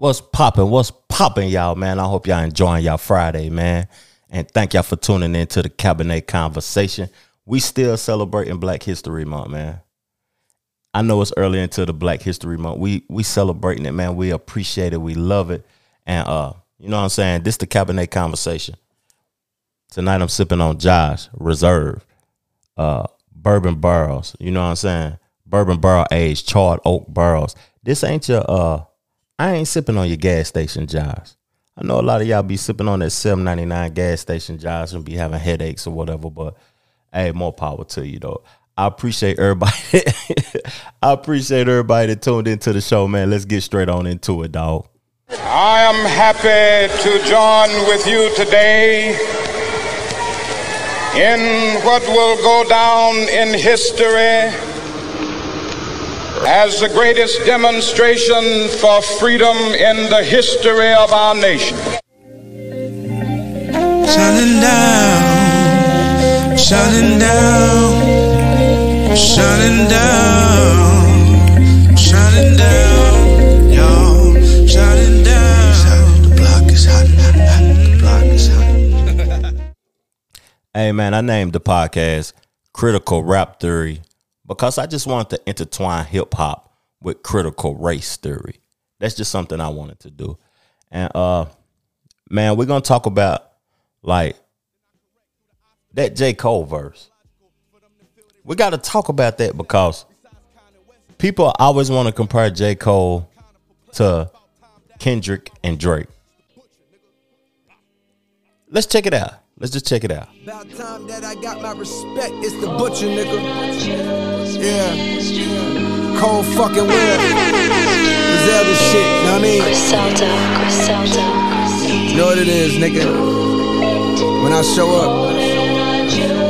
What's popping? What's popping, y'all, man? I hope y'all enjoying y'all Friday, man. And thank y'all for tuning in to the Cabernet Conversation. We still celebrating Black History Month, man. I know it's early into the Black History Month. We we celebrating it, man. We appreciate it. We love it. And uh, you know what I'm saying? This the Cabernet Conversation. Tonight I'm sipping on Josh Reserve, uh, bourbon barrels. You know what I'm saying? Bourbon barrel aged charred oak barrels. This ain't your uh I ain't sipping on your gas station jars. I know a lot of y'all be sipping on that 7.99 gas station jars and be having headaches or whatever, but hey, more power to you though. I appreciate everybody. I appreciate everybody that tuned into the show, man. Let's get straight on into it, dog. I am happy to join with you today in what will go down in history as the greatest demonstration for freedom in the history of our nation. Shining down, shining down, shining down, shining down, y'all, shining down. The block is hot, hot, hot. The block is hot. Hey man, I named the podcast Critical Rap Theory because I just wanted to intertwine hip hop with critical race theory. That's just something I wanted to do. And uh man, we're gonna talk about like that J. Cole verse. We gotta talk about that because people always want to compare J. Cole to Kendrick and Drake. Let's check it out. Let's just check it out. About time that I got my respect, it's the butcher nigga. Yeah. Cold fucking will. Griselda shit, know what I mean? Griselda, Griselda, You know what it is, nigga. When I show up,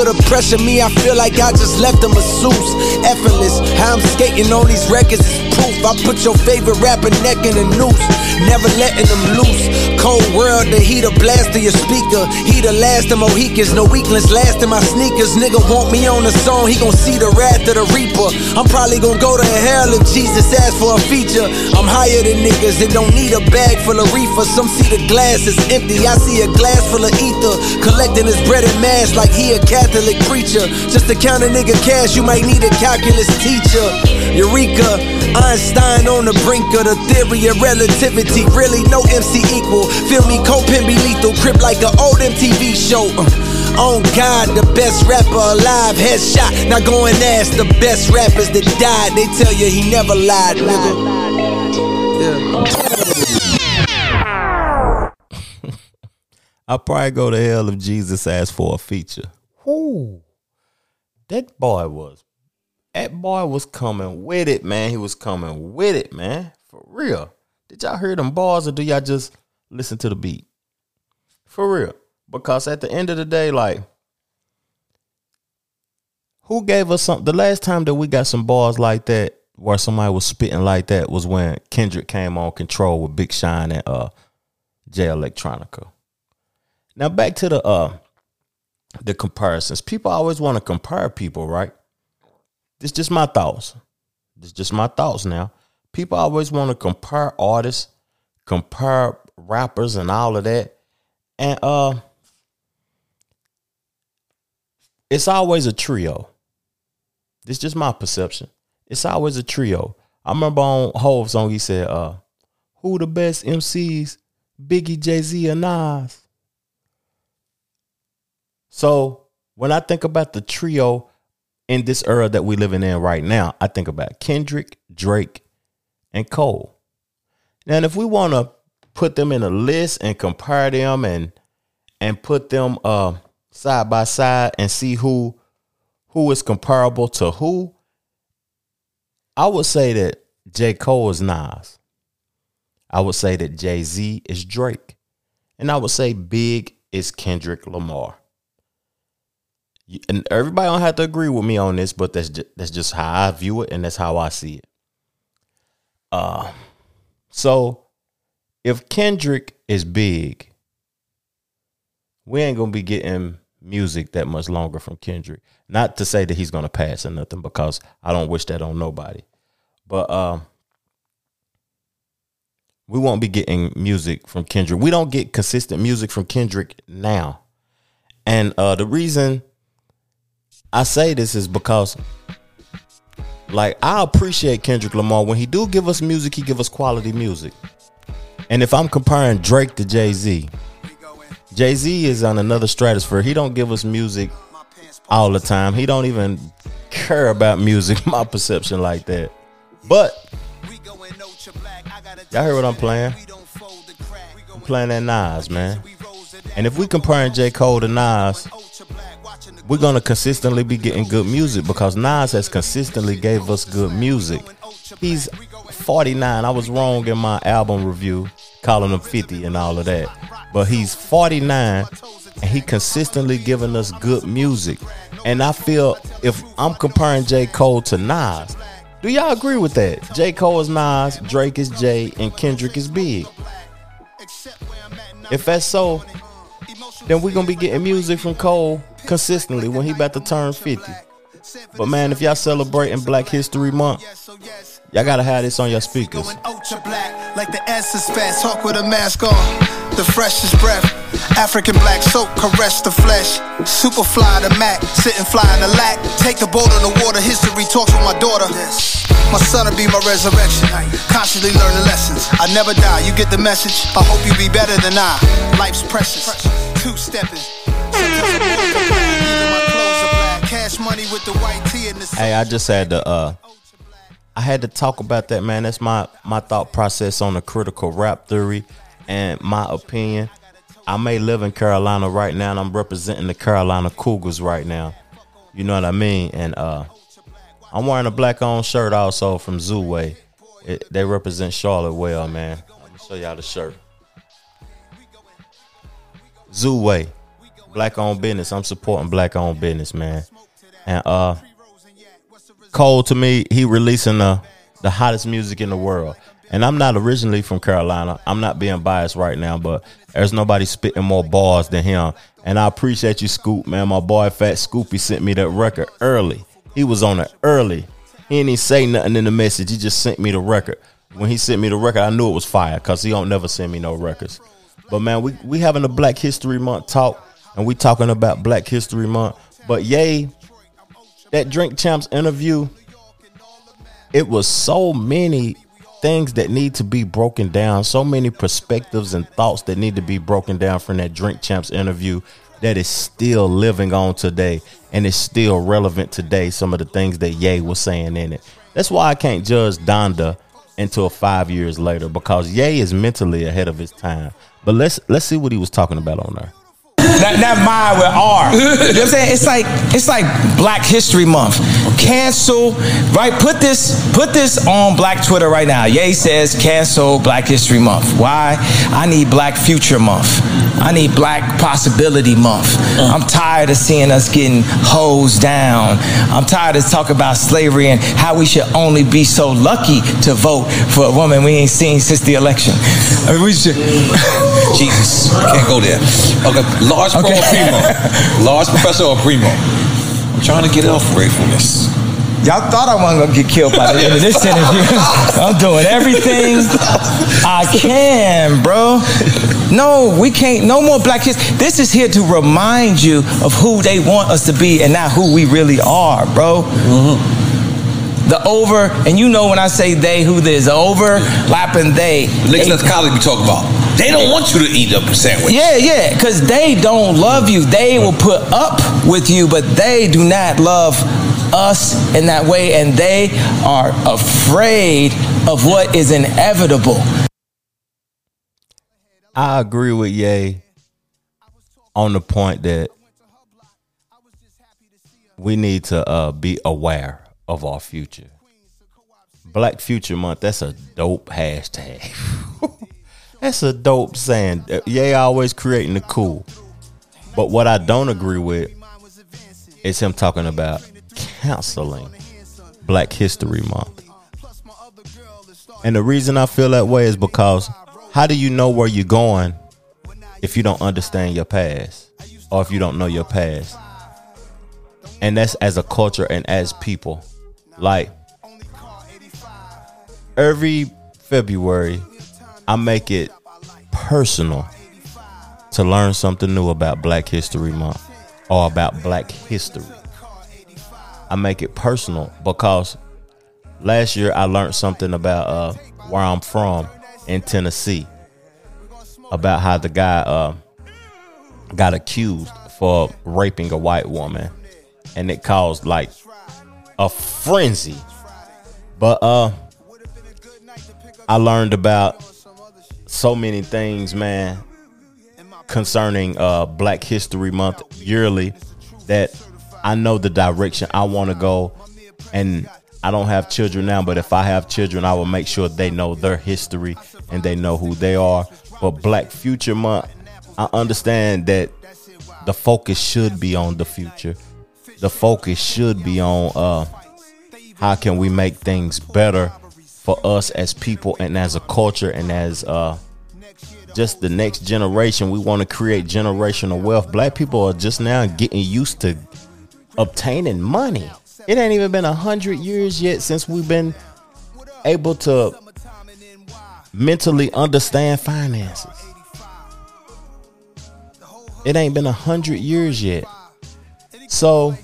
the pressure, me, I feel like I just left a masseuse. Effortless, how I'm skating on these records is proof. I put your favorite rapper neck in a noose, never letting them loose. Cold world, the heat a blast to your speaker. He the last of Mohicans, no weaklings last in my sneakers. Nigga want me on the song, he gon' see the wrath of the reaper. I'm probably gon' go to hell if Jesus asks for a feature. I'm higher than niggas that don't need a bag full of reefer. Some see the glass is empty, I see a glass full of ether. Collecting his bread and mass like he a Catholic preacher. Just to count a nigga cash, you might need a calculus teacher. Eureka, Einstein on the brink of the theory of relativity. Really, no MC equal. Feel me, Cole be lethal. Crip like an old MTV show. Uh, on God, the best rapper alive, headshot. Now go and ask the best rappers that died. They tell you he never lied, nigga. Yeah. I'll probably go to hell if Jesus asked for a feature. Whoo. That boy was that boy was coming with it, man. He was coming with it, man. For real. Did y'all hear them bars or do y'all just listen to the beat? For real. Because at the end of the day, like, who gave us some the last time that we got some bars like that where somebody was spitting like that was when Kendrick came on control with Big Sean and uh Jay Electronica. Now back to the uh the comparisons. People always want to compare people, right? This just my thoughts. This just my thoughts now. People always want to compare artists, compare rappers and all of that. And uh it's always a trio. This just my perception. It's always a trio. I remember on Hove song he said, uh, who the best MCs? Biggie, Jay-Z, or Nas? So when I think about the trio in this era that we're living in right now, I think about Kendrick, Drake, and Cole. Now, if we want to put them in a list and compare them and and put them uh side by side and see who who is comparable to who, I would say that J. Cole is Nas. I would say that Jay Z is Drake. And I would say Big is Kendrick Lamar. And everybody don't have to agree with me on this, but that's just, that's just how I view it and that's how I see it. Uh, so if Kendrick is big, we ain't gonna be getting music that much longer from Kendrick. Not to say that he's gonna pass or nothing, because I don't wish that on nobody. But um, we won't be getting music from Kendrick. We don't get consistent music from Kendrick now. And uh the reason I say this is because like I appreciate Kendrick Lamar when he do give us music, he give us quality music. And if I'm comparing Drake to Jay-Z, Jay-Z is on another stratosphere. He don't give us music all the time. He don't even care about music, my perception like that. But y'all hear what I'm playing? I'm playing that Nas, man. And if we comparing J. Cole to Nas, we're gonna consistently be getting good music because Nas has consistently gave us good music. He's 49. I was wrong in my album review, calling him 50 and all of that. But he's 49 and he consistently giving us good music. And I feel if I'm comparing J. Cole to Nas, do y'all agree with that? J. Cole is Nas, Drake is Jay, and Kendrick is Big. If that's so, then we're gonna be getting music from Cole consistently when he about to turn 50. But man, if y'all celebrating Black History Month, y'all gotta have this on your speakers. Like the essence fast, hawk with a mask on. The freshest breath, African black soap, caress the flesh. Super fly the Mac, sitting fly in the lack. Take the boat on the water, history talks with my daughter. My son will be my resurrection. Constantly learning lessons. I never die, you get the message. I hope you be better than I. Life's precious. Two stepping. Cash money with the white tee and the Hey, I just had to uh I had to talk about that, man. That's my my thought process on the critical rap theory and my opinion. I may live in Carolina right now and I'm representing the Carolina Cougars right now. You know what I mean? And uh I'm wearing a black on shirt also from Zoo Way. It, they represent Charlotte well, man. Let me show y'all the shirt. Zoo Way. Black owned business. I'm supporting black owned business, man. And uh Cole to me, he releasing the the hottest music in the world. And I'm not originally from Carolina. I'm not being biased right now, but there's nobody spitting more bars than him. And I appreciate you, Scoop, man. My boy Fat Scoopy sent me that record early. He was on it early. He didn't say nothing in the message. He just sent me the record. When he sent me the record, I knew it was fire because he don't never send me no records. But man, we we having a Black History Month talk, and we talking about Black History Month. But Ye, that Drink Champs interview, it was so many things that need to be broken down, so many perspectives and thoughts that need to be broken down from that Drink Champs interview that is still living on today and is still relevant today. Some of the things that Ye was saying in it. That's why I can't judge Donda until five years later because Ye is mentally ahead of his time. But let's let's see what he was talking about on there. Not, not mine with R. You know what I'm saying? It's like it's like Black History Month. Cancel, right? Put this put this on Black Twitter right now. Ye says cancel Black History Month. Why? I need Black Future Month. I need Black Possibility Month. Uh. I'm tired of seeing us getting hosed down. I'm tired of talking about slavery and how we should only be so lucky to vote for a woman we ain't seen since the election. I mean, we should. Jesus, can't go there. Okay, large pro Okay. or primo? large professor or primo? I'm trying to get off gratefulness. Y'all thought I wasn't gonna get killed by the end of this interview. I'm doing everything I can, bro. No, we can't. No more black kids. This is here to remind you of who they want us to be and not who we really are, bro. Mm-hmm. The over, and you know when I say they, who there's overlapping they. Niggas that's college we talk about. They don't want you to eat up a sandwich. Yeah, yeah, because they don't love you. They will put up with you, but they do not love us in that way, and they are afraid of what is inevitable. I agree with Ye on the point that we need to uh, be aware of our future. Black Future Month. That's a dope hashtag. that's a dope saying. Uh, Yeah, always creating the cool. But what I don't agree with is him talking about canceling Black History Month. And the reason I feel that way is because how do you know where you're going if you don't understand your past or if you don't know your past? And that's as a culture and as people. Like every February, I make it personal to learn something new about Black History Month or about Black history. I make it personal because last year I learned something about uh, where I'm from in Tennessee about how the guy uh, got accused for raping a white woman and it caused like a frenzy. But uh I learned about so many things, man, concerning uh Black History Month yearly that I know the direction I want to go and I don't have children now, but if I have children, I will make sure they know their history and they know who they are. But Black Future Month, I understand that the focus should be on the future. The focus should be on uh how can we make things better for us as people and as a culture and as uh just the next generation. We want to create generational wealth. Black people are just now getting used to obtaining money. It ain't even been a hundred years yet since we've been able to mentally understand finances. It ain't been a hundred years yet. So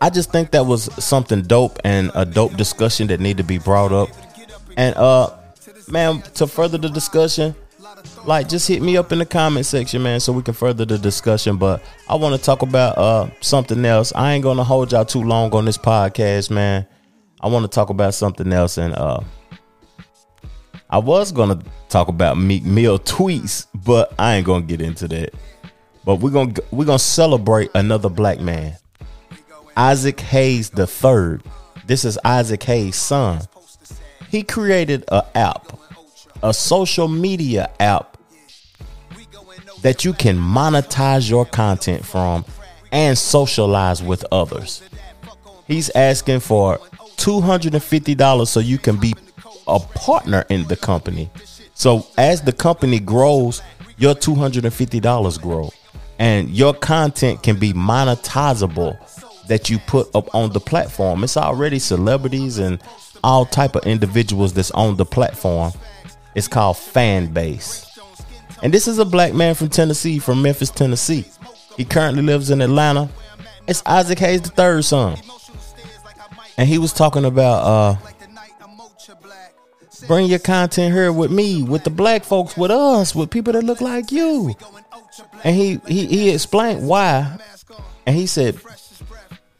I just think that was something dope and a dope discussion that need to be brought up. And uh man, to further the discussion, like just hit me up in the comment section, man, so we can further the discussion. But I want to talk about uh something else. I ain't gonna hold y'all too long on this podcast, man. I want to talk about something else and uh I was gonna talk about Meek Mill tweets, but I ain't gonna get into that. But we're gonna we're gonna celebrate another black man. Isaac Hayes the third. This is Isaac Hayes' son. He created a app, a social media app that you can monetize your content from and socialize with others. He's asking for $250 so you can be a partner in the company. So as the company grows, your $250 grow and your content can be monetizable that you put up on the platform. It's already celebrities and all type of individuals that's on the platform. It's called Fanbase. And this is a black man from Tennessee, from Memphis, Tennessee. He currently lives in Atlanta. It's Isaac Hayes the third son. And he was talking about uh bring your content here with me, with the black folks, with us, with people that look like you. And he he he explained why. And he said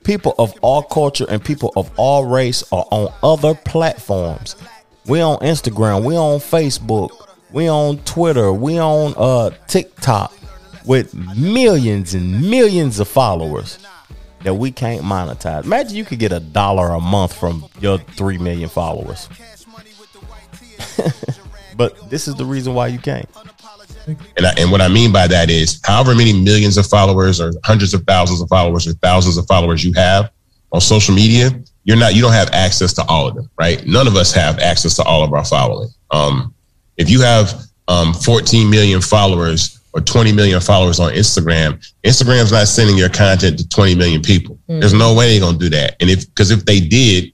people of all culture and people of all race are on other platforms. We on Instagram, we on Facebook, we on Twitter, we on uh TikTok with millions and millions of followers that we can't monetize. Imagine you could get a dollar a month from your 3 million followers. but this is the reason why you can't. And, I, and what I mean by that is, however many millions of followers, or hundreds of thousands of followers, or thousands of followers you have on social media, you're not, you don't have access to all of them, right? None of us have access to all of our following. Um, if you have um, 14 million followers or 20 million followers on Instagram, Instagram's not sending your content to 20 million people. There's no way they're gonna do that. And if because if they did,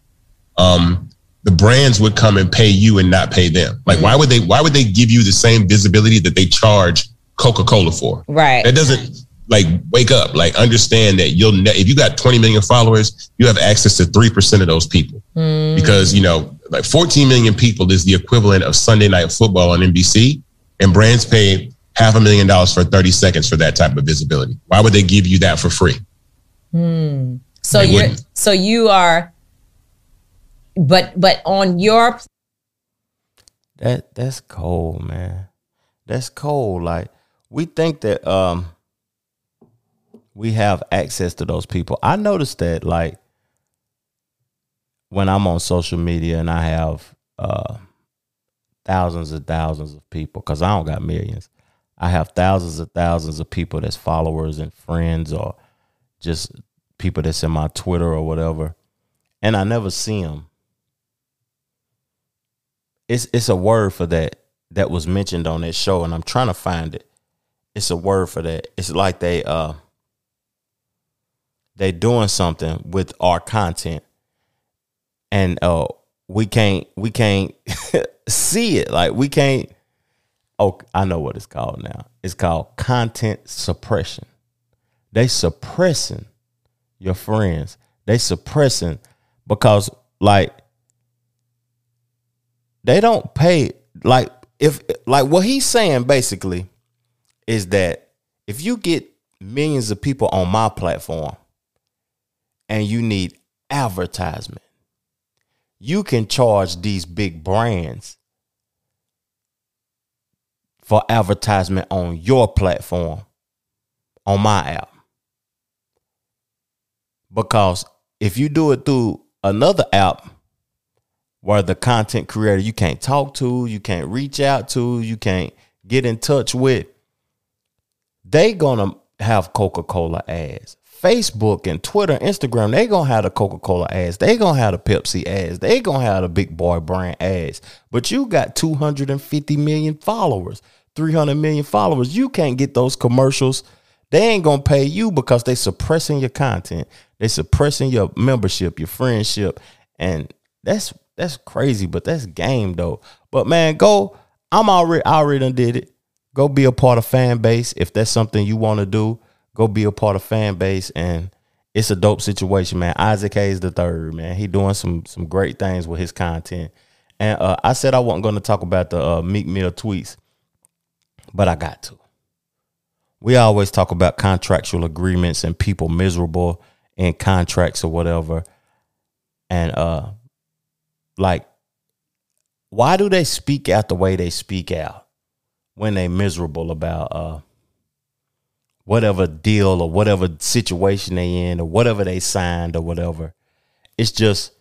um, the brands would come and pay you and not pay them. Like, why would they? Why would they give you the same visibility that they charge Coca Cola for? Right. That doesn't like wake up. Like, understand that you'll ne- if you got 20 million followers, you have access to three percent of those people hmm. because you know like 14 million people is the equivalent of Sunday Night Football on NBC, and brands pay half a million dollars for 30 seconds for that type of visibility. Why would they give you that for free? Hmm. So you're so you are but but on your That that's cold, man. That's cold. Like we think that um we have access to those people. I noticed that like when I'm on social media and I have uh, thousands and thousands of people, because I don't got millions. I have thousands and thousands of people that's followers and friends or just people that's in my Twitter or whatever, and I never see them. It's it's a word for that that was mentioned on that show, and I'm trying to find it. It's a word for that. It's like they uh they doing something with our content, and uh we can't we can't see it. Like we can't. Oh, I know what it's called now. It's called content suppression. They suppressing your friends. They suppressing because like they don't pay like if like what he's saying basically is that if you get millions of people on my platform and you need advertisement you can charge these big brands for advertisement on your platform on my app. Because if you do it through another app where the content creator you can't talk to, you can't reach out to, you can't get in touch with, they gonna have Coca-Cola ads. Facebook and Twitter, Instagram, they gonna have the Coca-Cola ads. They gonna have the Pepsi ads. They gonna have the big boy brand ads. But you got 250 million followers, 300 million followers. You can't get those commercials. They ain't gonna pay you because they suppressing your content. They suppressing your membership, your friendship, and that's that's crazy. But that's game though. But man, go. I'm already I already done did it. Go be a part of Fanbase if that's something you want to do. Go be a part of Fanbase, and it's a dope situation, man. Isaac Hayes the third, man. He doing some some great things with his content. And uh, I said I wasn't going to talk about the uh, Meek Mill tweets, but I got to. We always talk about contractual agreements and people miserable in contracts or whatever. And uh like why do they speak out the way they speak out when they miserable about uh whatever deal or whatever situation they in or whatever they signed or whatever. It's just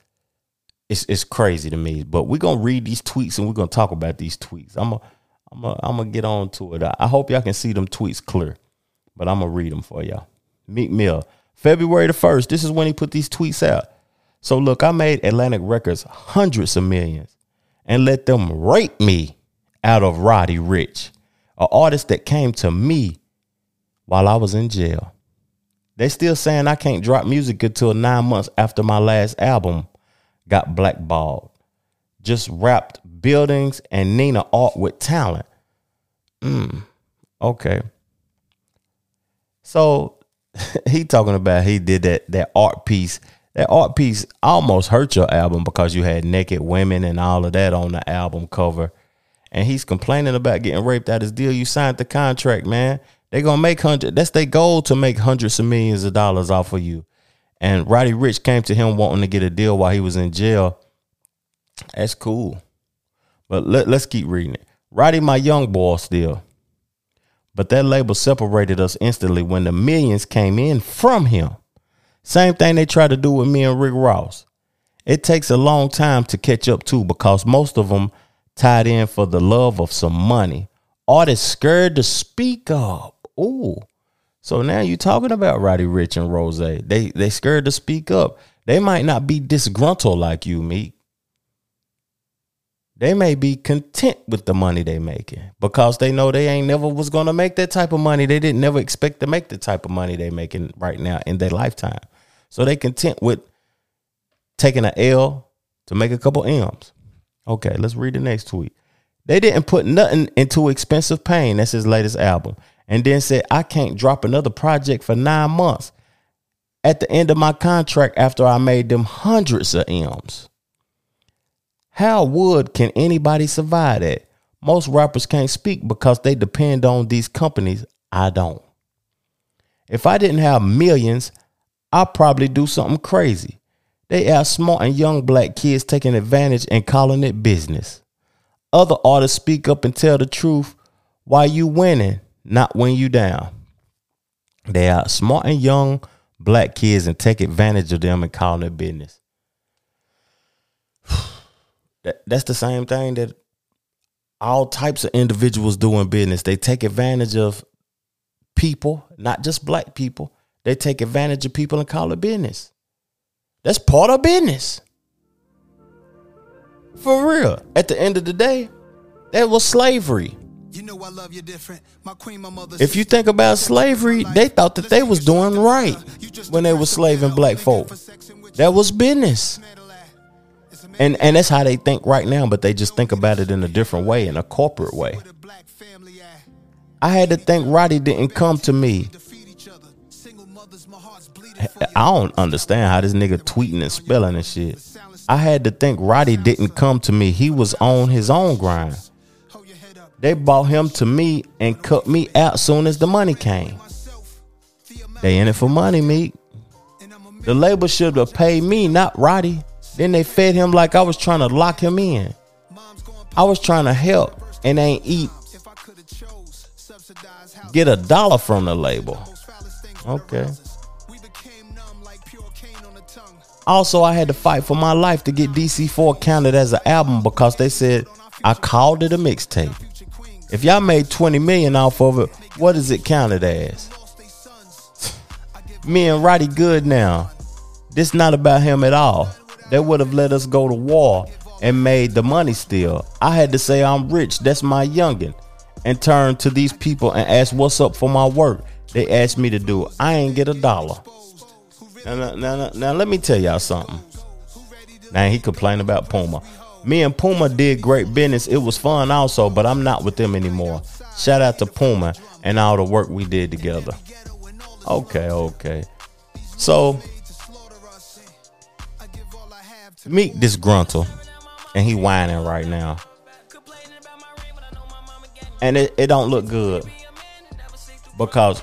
it's it's crazy to me. But we're gonna read these tweets and we're gonna talk about these tweets. I'm a I'm a, I'm gonna get on to it. I, hope y'all can see them tweets clear, but I'm gonna read them for y'all. Meek Mill, February the first. This is when he put these tweets out. So look, I made Atlantic Records hundreds of millions and let them rape me out of Roddy Ricch, an artist that came to me while I was in jail. They still saying I can't drop music until nine months after my last album got blackballed. Just wrapped buildings and Nina art with talent. Mm, okay. So he talking about he did that that art piece. That art piece almost hurt your album because you had naked women and all of that on the album cover. And he's complaining about getting raped out his deal. You signed the contract, man. They gonna make hundred. That's their goal to make hundreds of millions of dollars off of you. And Roddy Ricch came to him wanting to get a deal while he was in jail. That's cool. But let, let's keep reading it. Roddy, my young boy, still. But that label separated us instantly when the millions came in from him. Same thing they try to do with me and Rick Ross. It takes a long time to catch up to because most of them tied in for the love of some money. Artists are scared to speak up. Ooh. So now you're talking about Roddy Ricch and Rose. They they scared to speak up. They might not be disgruntled like you, Meek. They may be content with the money they making because they know they ain't never was gonna make that type of money. They didn't never expect to make the type of money they making right now in their lifetime. So they content with taking an L to make a couple M's. Okay, let's read the next tweet. They didn't put nothing into expensive pain. That's his latest album. And then said, I can't drop another project for nine months at the end of my contract after I made them hundreds of M's. How would can anybody survive that? Most rappers can't speak because they depend on these companies. I don't. If I didn't have millions, I'd probably do something crazy. They are smart and young black kids taking advantage and calling it business. Other artists speak up and tell the truth while you winning, not when you down. They are smart and young black kids and take advantage of them and calling it business. That, that's the same thing that all types of individuals do in business. They take advantage of people, not just black people. They take advantage of people and call it business. That's part of business. For real. At the end of the day, that was slavery. You know I love you different. My queen, my mother. If you think about slavery, they thought that they was doing right when they were slaving black folk. That was business. And and that's how they think right now, but they just think about it in a different way, in a corporate way. I had to think Roddy didn't come to me. I don't understand how this nigga tweeting and spelling and shit. I had to think Roddy didn't come to me. He was on his own grind. They bought him to me and cut me out soon as the money came. They in it for money, Meek. The label should have paid me, not Roddy. Then they fed him like I was trying to lock him in. I was trying to help and ain't eat. Get a dollar from the label. Okay. Also, I had to fight for my life to get DC4 counted as an album because they said I called it a mixtape. If y'all made 20 million off of it, what is it counted as? Me and Roddy good now. This not about him at all. They would have let us go to war and made the money still. I had to say I'm rich, that's my youngin. And turn to these people and ask what's up for my work. They asked me to do. I ain't get a dollar. Now, now, now, now let me tell y'all something. Now he complained about Puma. Me and Puma did great business. It was fun also, but I'm not with them anymore. Shout out to Puma and all the work we did together. Okay, okay. So Meek disgruntled and he whining right now. And it, it don't look good. Because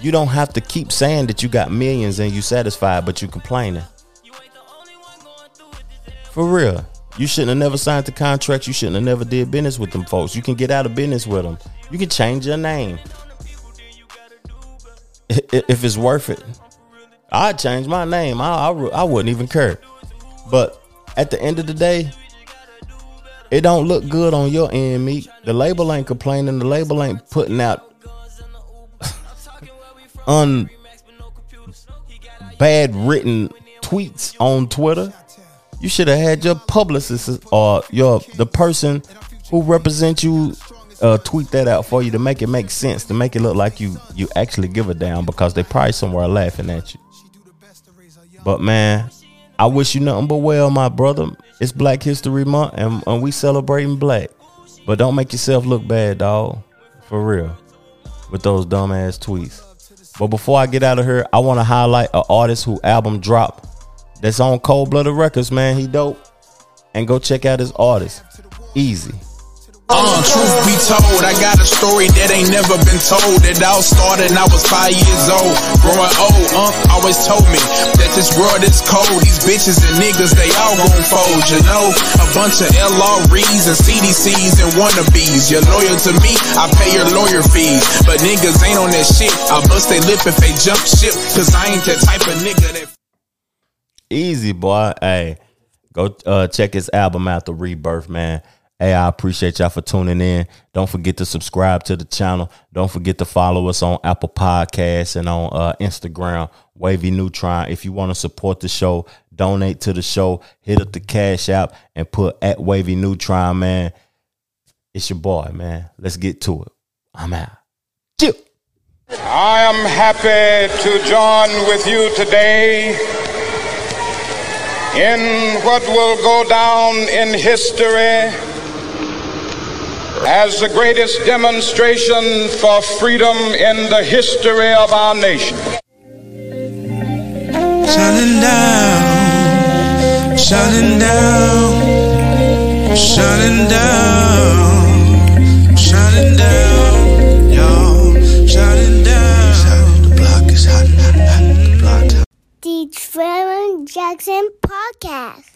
you don't have to keep saying that you got millions and you satisfied, but you complaining. For real. You shouldn't have never signed the contract. You shouldn't have never did business with them folks. You can get out of business with them. You can change your name. If it's worth it. I'd change my name. I, I, I wouldn't even care. But at the end of the day, it don't look good on your end, Meek. The label ain't complaining. The label ain't putting out un bad written tweets on Twitter. You should have had your publicist or your the person who represents you uh, tweet that out for you to make it make sense, to make it look like you you actually give a damn because they probably somewhere laughing at you. But man, I wish you nothing but well, my brother. It's Black History Month and, and we celebrating black. But don't make yourself look bad, dog. For real. With those dumbass tweets. But before I get out of here, I want to highlight an artist who album dropped that's on Cold Blooded Records, man. He dope. And go check out his artist. Easy. Uh, truth be told, I got a story that ain't never been told. It all started when I was five years old. Growing old, Unc always told me that this world is cold. These bitches and niggas, they all gon' fold, you know. A bunch of LREs and CDCs and wannabes. You're loyal to me, I pay your lawyer fees. But niggas ain't on that shit. I bust they lip if they jump ship. Cause I ain't that type of nigga that. Easy, boy. Hey, go uh, check his album out, The Rebirth, man. Hey, I appreciate y'all for tuning in. Don't forget to subscribe to the channel. Don't forget to follow us on Apple Podcasts and on uh, Instagram, Wavy Neutron. If you want to support the show, donate to the show, hit up the Cash App and put at Wavy Neutron, man. It's your boy, man. Let's get to it. I'm out. Chill. I am happy to join with you today in what will go down in history as the greatest demonstration for freedom in the history of our nation. Shining down, shining down, shining down, shining down, y'all, shining down. The block is hot, hot, hot, the block. The Trevor Jackson Podcast.